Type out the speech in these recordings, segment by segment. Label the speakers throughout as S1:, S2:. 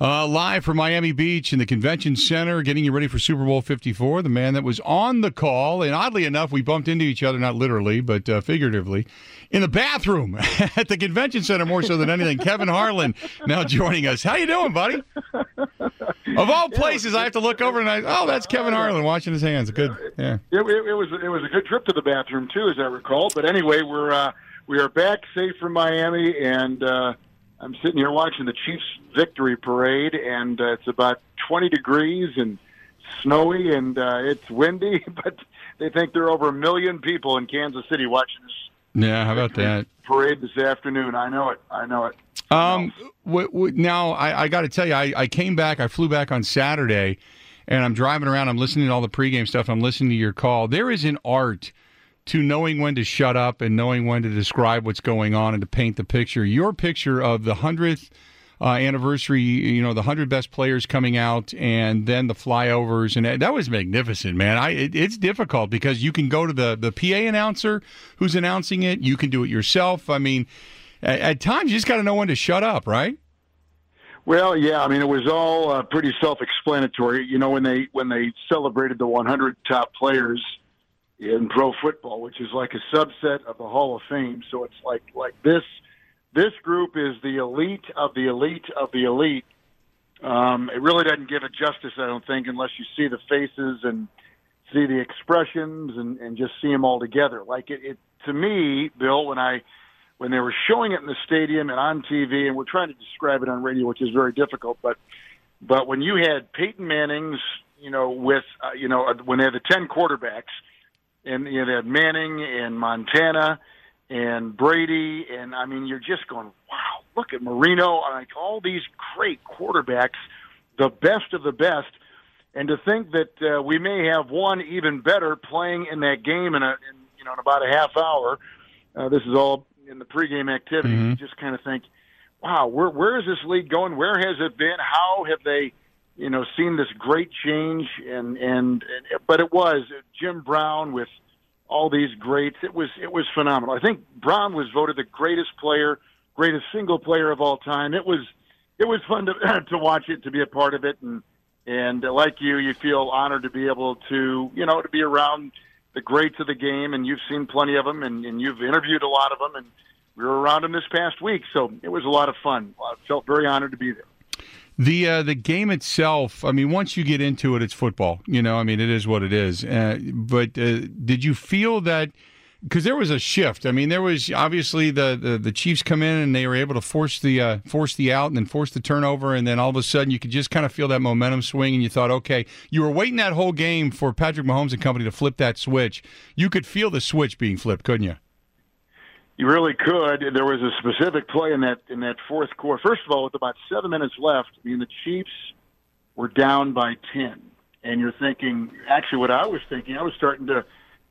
S1: Uh, live from Miami Beach in the convention center, getting you ready for Super Bowl 54. The man that was on the call, and oddly enough, we bumped into each other, not literally, but uh, figuratively, in the bathroom at the convention center more so than anything. Kevin Harlan now joining us. How you doing, buddy? Of all places, I have to look over and I, oh, that's Kevin Harlan washing his hands. Good, yeah.
S2: It, it, it was it was a good trip to the bathroom too, as I recall. But anyway, we're uh, we are back safe from Miami, and uh, I'm sitting here watching the Chiefs victory parade, and uh, it's about 20 degrees and snowy, and uh, it's windy, but they think there are over a million people in Kansas City watching this
S1: Yeah, how about that?
S2: parade this afternoon. I know it. I know it.
S1: Um, w- w- now I, I got to tell you, I, I came back. I flew back on Saturday, and I'm driving around. I'm listening to all the pregame stuff. I'm listening to your call. There is an art to knowing when to shut up and knowing when to describe what's going on and to paint the picture. Your picture of the hundredth. Uh, anniversary, you know, the hundred best players coming out, and then the flyovers, and that, that was magnificent, man. I it, it's difficult because you can go to the the PA announcer who's announcing it. You can do it yourself. I mean, at, at times you just got to know when to shut up, right?
S2: Well, yeah, I mean, it was all uh, pretty self-explanatory. You know, when they when they celebrated the 100 top players in pro football, which is like a subset of the Hall of Fame. So it's like like this this group is the elite of the elite of the elite. Um, it really doesn't give it justice, I don't think, unless you see the faces and see the expressions and, and just see them all together. Like it, it to me, Bill, when I when they were showing it in the stadium and on TV, and we're trying to describe it on radio, which is very difficult, but but when you had Peyton Manning's, you know, with uh, you know when they had the ten quarterbacks, and you know they had Manning and Montana and Brady, and I mean you're just going, wow, look at Marino, like all these great quarterbacks, the best of the best, and to think that uh, we may have one even better playing in that game in a in, you know in about a half hour. Uh, this is all in the pregame activity.
S1: Mhm.
S2: You just kind of think, wow, where where is this league going? Where has it been? How have they, you know, seen this great change? And and, and but it was Jim Brown with all these greats. It was it was phenomenal. I think Brown was voted the greatest player, greatest single player of all time. It was it was fun to to watch it, to be a part of it, and and like you, you feel honored to be able to you know to be around the greats of the game, and you've seen plenty of them, and, and you've interviewed a lot of them, and we were around them this past week, so it was a lot of fun. I felt very honored to be there.
S1: The uh, the game itself, I mean, once you get into it, it's football. You know, I mean, it is what it is. Uh, but uh, did you feel that? Because there was a shift. I mean, there was obviously the, the, the Chiefs come in and they were able to force the uh, force the out and then force the turnover, and then all of a sudden you could just kind of feel that momentum swing, and you thought, okay, you were waiting that whole game for Patrick Mahomes and company to flip that switch. You could feel the switch being flipped, couldn't you?
S2: You really could. There was a specific play in that in that fourth quarter. First of all, with about seven minutes left, I mean the Chiefs were down by ten, and you're thinking. Actually, what I was thinking, I was starting to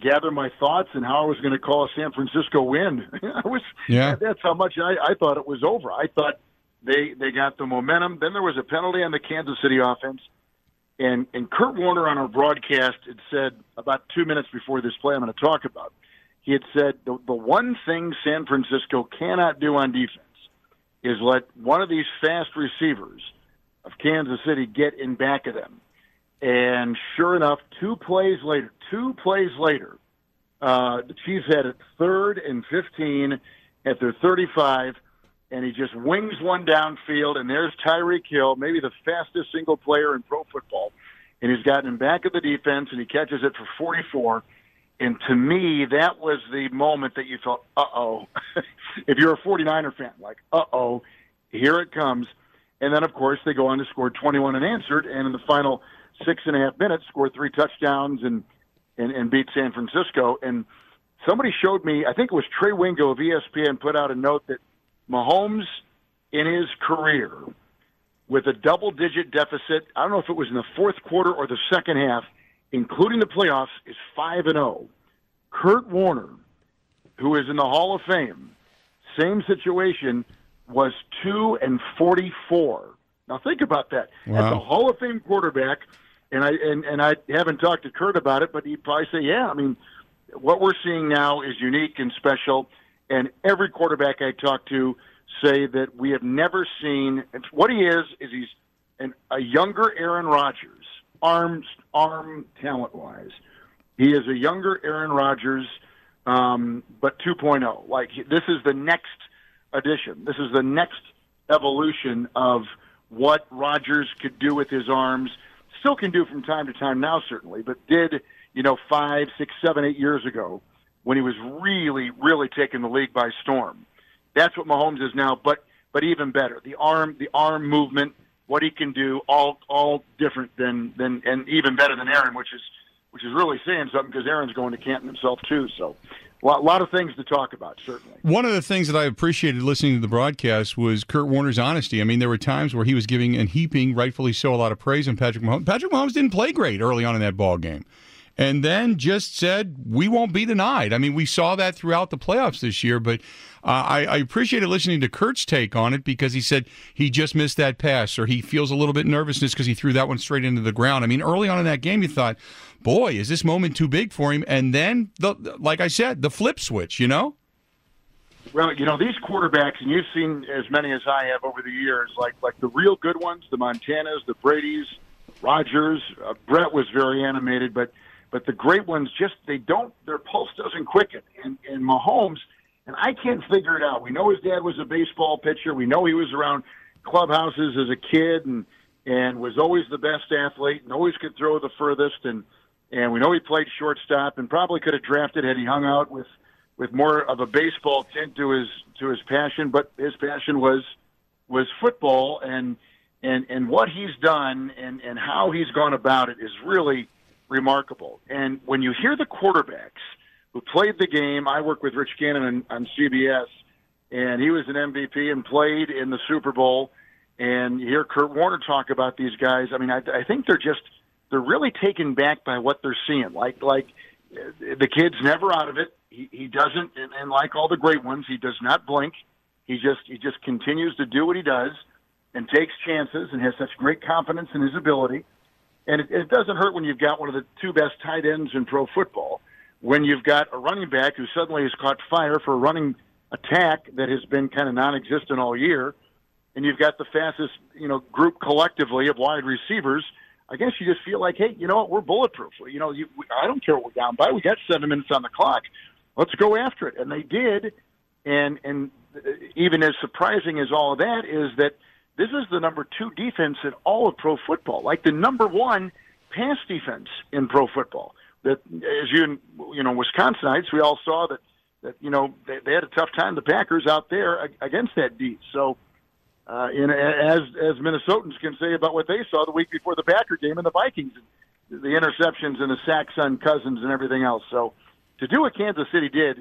S2: gather my thoughts and how I was going to call a San Francisco win. I was.
S1: Yeah.
S2: That's how much I, I thought it was over. I thought they they got the momentum. Then there was a penalty on the Kansas City offense. And, and Kurt Warner on our broadcast had said about two minutes before this play I'm going to talk about he had said the, the one thing San Francisco cannot do on defense is let one of these fast receivers of Kansas City get in back of them. And sure enough, two plays later, two plays later, uh, the Chiefs had it third and 15 at their 35, and he just wings one downfield, and there's Tyreek Hill, maybe the fastest single player in pro football, and he's gotten him back of the defense, and he catches it for 44. And to me, that was the moment that you thought, uh oh. if you're a 49er fan, like, uh oh, here it comes. And then, of course, they go on to score 21 unanswered, and in the final six and a half minutes, score three touchdowns and, and, and beat San Francisco. And somebody showed me, I think it was Trey Wingo of ESPN, put out a note that Mahomes in his career with a double digit deficit, I don't know if it was in the fourth quarter or the second half, including the playoffs, is 5 and 0. Kurt Warner, who is in the Hall of Fame, same situation, was 2 and 44. Now think about that. As a Hall of Fame quarterback, And I and, and I haven't talked to Kurt about it, but he'd probably say, yeah. I mean, what we're seeing now is unique and special. And every quarterback I talk to say that we have never seen. What he is is he's an, a younger Aaron Rodgers, arms arm talent wise. He is a younger Aaron Rodgers, um, but 2.0. Like this is the next addition. This is the next evolution of what Rodgers could do with his arms. Still can do from time to time now, certainly, but did you know five, six, seven, eight years ago when he was really, really taking the league by storm. That's what Mahomes is now, but but even better. The arm, the arm movement, what he can do, all all different than than and even better than Aaron, which is which is really saying something because Aaron's going to Canton himself too. So a lot, lot, of things to talk about, certainly.
S1: One of the things that I appreciated listening to the broadcast was Kurt Warner's honesty. I mean, there were times where he was giving and heaping, rightfully so, a lot of praise on Patrick Mahomes. Patrick Mahomes didn't play great early on in that ball game and then just said we won't be denied. I mean, we saw that throughout the playoffs this year, but uh, I, I appreciated listening to Kurt's take on it because he said he just missed that pass or he feels a little bit nervousness because he threw that one straight into the ground. I mean, early on in that game, you thought, boy, is this moment too big for him? And then, the, like I said, the flip switch, you know?
S2: Well, you know these quarterbacks, and you've seen as many as I have over the years. Like like the real good ones, the Montanas, the Brady's, Rodgers. Uh, Brett was very animated, but but the great ones just they don't their pulse doesn't quicken. And and Mahomes, and I can't figure it out. We know his dad was a baseball pitcher. We know he was around clubhouses as a kid and and was always the best athlete and always could throw the furthest and and we know he played shortstop and probably could have drafted had he hung out with with more of a baseball tint to his to his passion, but his passion was was football and and and what he's done and and how he's gone about it is really remarkable. And when you hear the quarterbacks who played the game, I work with Rich Gannon on, on CBS, and he was an MVP and played in the Super Bowl. And you hear Kurt Warner talk about these guys. I mean, I, I think they're just they're really taken back by what they're seeing. Like like the kid's never out of it. He, he doesn't, and, and like all the great ones, he does not blink. He just he just continues to do what he does and takes chances and has such great confidence in his ability. And it, it doesn't hurt when you've got one of the two best tight ends in pro football. When you've got a running back who suddenly has caught fire for a running attack that has been kind of non-existent all year, and you've got the fastest, you know, group collectively of wide receivers. I guess you just feel like, hey, you know what, we're bulletproof. You know, you, I don't care what we're down by. We got seven minutes on the clock. Let's go after it, and they did. And and even as surprising as all of that is that this is the number two defense in all of pro football, like the number one pass defense in pro football. That, as you you know, Wisconsinites, we all saw that that you know they, they had a tough time. The Packers out there against that D. So, uh, in, as as Minnesotans can say about what they saw the week before the Packer game and the Vikings, the interceptions and the sacks on Cousins and everything else. So, to do what Kansas City did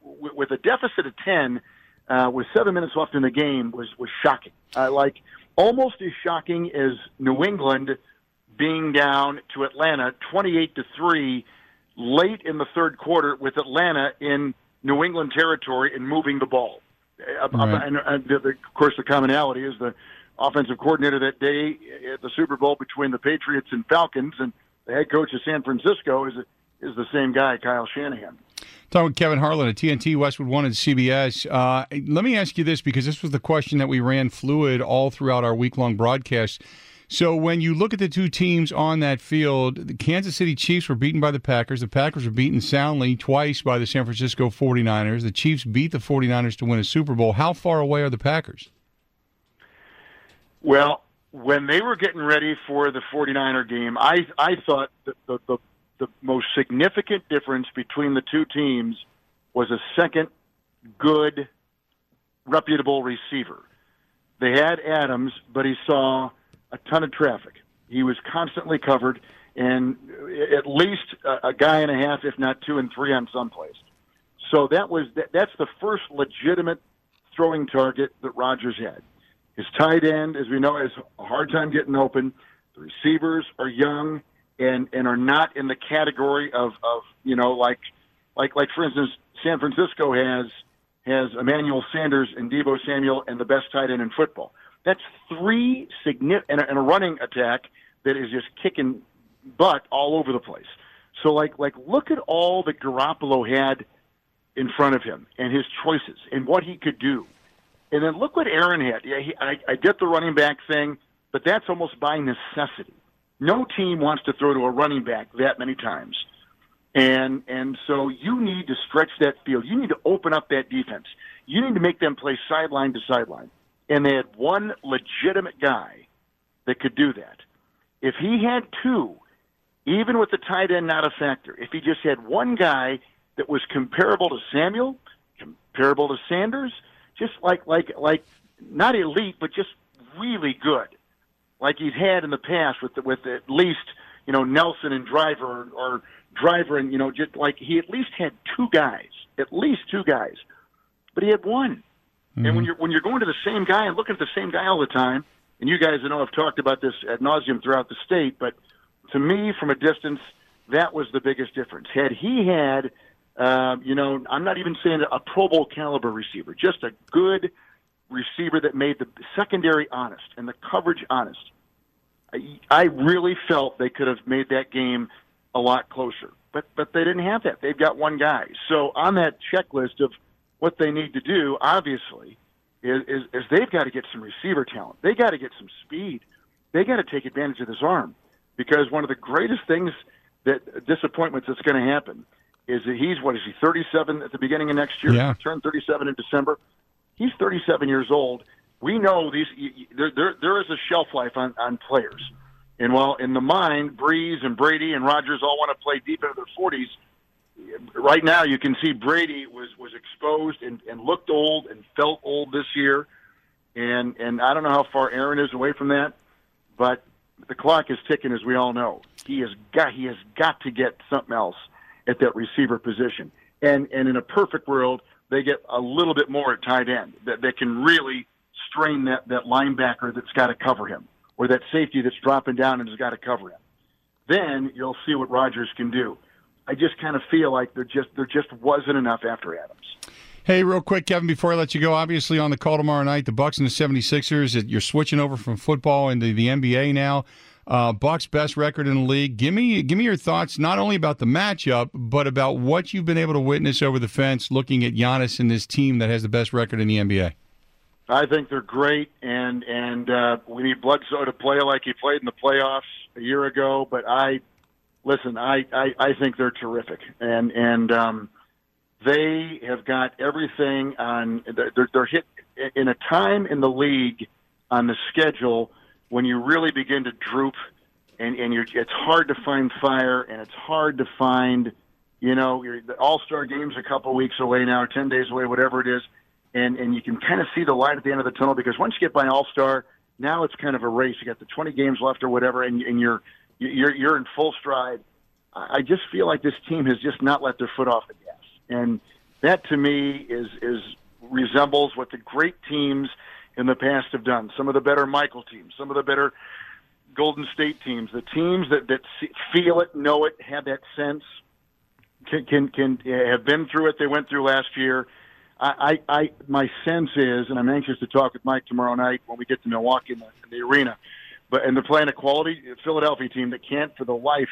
S2: with a deficit of ten uh, with seven minutes left in the game was was shocking. Uh, like almost as shocking as New England being down to Atlanta twenty eight to three late in the third quarter with Atlanta in New England territory and moving the ball. Uh, right. And, the, of course, the commonality is the offensive coordinator that day at the Super Bowl between the Patriots and Falcons, and the head coach of San Francisco is is the same guy, Kyle Shanahan.
S1: Talking with Kevin Harlan at TNT, Westwood One, and CBS. Uh, let me ask you this because this was the question that we ran fluid all throughout our week long broadcast. So when you look at the two teams on that field, the Kansas City Chiefs were beaten by the Packers. The Packers were beaten soundly twice by the San Francisco 49ers. The Chiefs beat the 49ers to win a Super Bowl. How far away are the Packers?
S2: Well, when they were getting ready for the 49er game, I I thought that the, the the most significant difference between the two teams was a second good, reputable receiver. They had Adams, but he saw a ton of traffic. He was constantly covered, and at least a, a guy and a half, if not two and three, on some plays. So that was that, that's the first legitimate throwing target that Rodgers had. His tight end, as we know, has a hard time getting open. The receivers are young and and are not in the category of of you know like like like for instance San Francisco has has Emmanuel Sanders and Deebo Samuel and the best tight end in football. That's three significant and a running attack that is just kicking butt all over the place. So like like look at all that Garoppolo had in front of him and his choices and what he could do. And then look what Aaron had. Yeah, he, I, I get the running back thing, but that's almost by necessity. No team wants to throw to a running back that many times. And and so you need to stretch that field. You need to open up that defense. You need to make them play sideline to sideline. And they had one legitimate guy that could do that. If he had two, even with the tight end not a factor, if he just had one guy that was comparable to Samuel, comparable to Sanders, just like like like not elite, but just really good, like he's had in the past with the, with at least you know Nelson and Driver or Driver and you know just like he at least had two guys, at least two guys, but he had one. Mm-hmm. And when you're when you're going to the same guy and looking at the same guy all the time, and you guys I know have talked about this ad nauseum throughout the state, but to me, from a distance, that was the biggest difference. Had he had, uh, you know, I'm not even saying a Pro Bowl caliber receiver, just a good receiver that made the secondary honest and the coverage honest. I, I really felt they could have made that game a lot closer, but but they didn't have that. They've got one guy. So on that checklist of what they need to do, obviously, is, is, is they've got to get some receiver talent. They got to get some speed. They got to take advantage of this arm because one of the greatest things that disappointments that's going to happen is that he's what is he 37 at the beginning of next year?
S1: Yeah.
S2: Turned 37 in December. He's 37 years old. We know these there there, there is a shelf life on on players. And while in the mind, Brees and Brady and Rodgers all want to play deep into their 40s, right now you can see Brady was was exposed and, and looked old and felt old this year. And and I don't know how far Aaron is away from that, but the clock is ticking, as we all know. He has got he has got to get something else at that receiver position. And and in a perfect world, they get a little bit more at tight end that they can really strain that that linebacker that's got to cover him, or that safety that's dropping down and has got to cover him. Then you'll see what Rodgers can do. I just kind of feel like there just there just wasn't enough after Adams.
S1: Hey, real quick, Kevin, before I let you go, obviously on the call tomorrow night, the Bucks and the 76ers, you're switching over from football into the NBA now. Uh, Bucks best record in the league. Give me give me your thoughts not only about the matchup, but about what you've been able to witness over the fence looking at Giannis and this team that has the best record in the NBA.
S2: I think they're great, and and uh, we need Bledsoe to play like he played in the playoffs a year ago. But I listen, I I, I think they're terrific, and and um, they have got everything on. They're, they're hit in a time in the league on the schedule when you really begin to droop, and and you're, it's hard to find fire, and it's hard to find. You know, your, the All Star game's a couple weeks away now, ten days away, whatever it is, and and you can kind of see the light at the end of the tunnel because once you get by All Star, now it's kind of a race. You got the 20 games left or whatever, and, and you're you're you're in full stride. I just feel like this team has just not let their foot off the gas and that to me is is resembles what the great teams in the past have done. Some of the better Michael teams, some of the better Golden State teams, the teams that that feel it, know it, have that sense, can can, can have been through it. They went through last year. I, I, I my sense is, and I'm anxious to talk with Mike tomorrow night when we get to Milwaukee in the, in the arena. But and they're playing a quality Philadelphia team that can't, for the life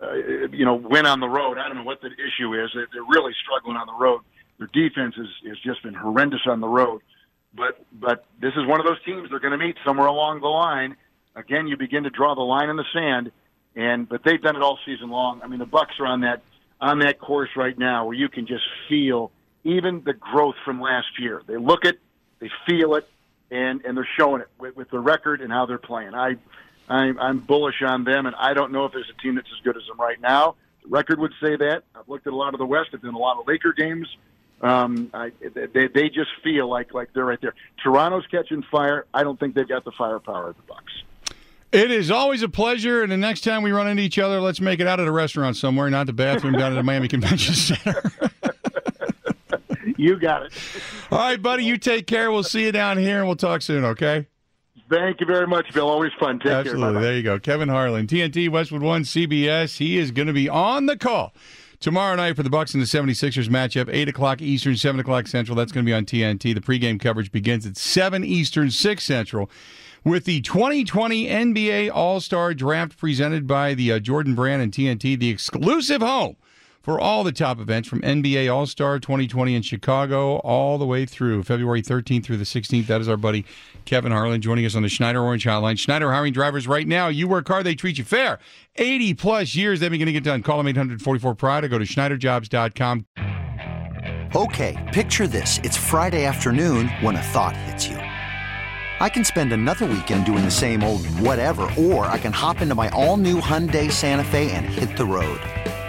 S2: uh, you know, win on the road. I don't know what the issue is. They're really struggling on the road. Their defense is has just been horrendous on the road. But but this is one of those teams they're going to meet somewhere along the line. Again, you begin to draw the line in the sand, and but they've done it all season long. I mean, the Bucks are on that on that course right now where you can just feel even the growth from last year. They look it, they feel it, and and they're showing it with, with the record and how they're playing. I I'm, I'm bullish on them, and I don't know if there's a team that's as good as them right now. The record would say that. I've looked at a lot of the West. I've done a lot of Laker games. Um, I, they they just feel like like they're right there. Toronto's catching fire. I don't think they've got the firepower of the Bucks.
S1: It is always a pleasure, and the next time we run into each other, let's make it out at a restaurant somewhere, not the bathroom down at the Miami Convention Center.
S2: you got it.
S1: All right, buddy. You take care. We'll see you down here, and we'll talk soon. Okay.
S2: Thank you very much, Bill. Always fun. Take
S1: Absolutely. There you go. Kevin Harlan, TNT Westwood One CBS. He is going to be on the call tomorrow night for the Bucks and the 76ers matchup, 8 o'clock Eastern, 7 o'clock Central. That's going to be on TNT. The pregame coverage begins at 7 Eastern, 6 Central. with the 2020 NBA All Star Draft presented by the uh, Jordan Brand and TNT, the exclusive home for all the top events from NBA All Star 2020 in Chicago all the way through February 13th through the 16th. That is our buddy Kevin Harlan joining us on the Schneider Orange Hotline. Schneider hiring drivers right now. You work hard, they treat you fair. 80 plus years, they're going to get done. Call them 844 Pride or go to SchneiderJobs.com.
S3: Okay, picture this. It's Friday afternoon when a thought hits you. I can spend another weekend doing the same old whatever, or I can hop into my all new Hyundai Santa Fe and hit the road.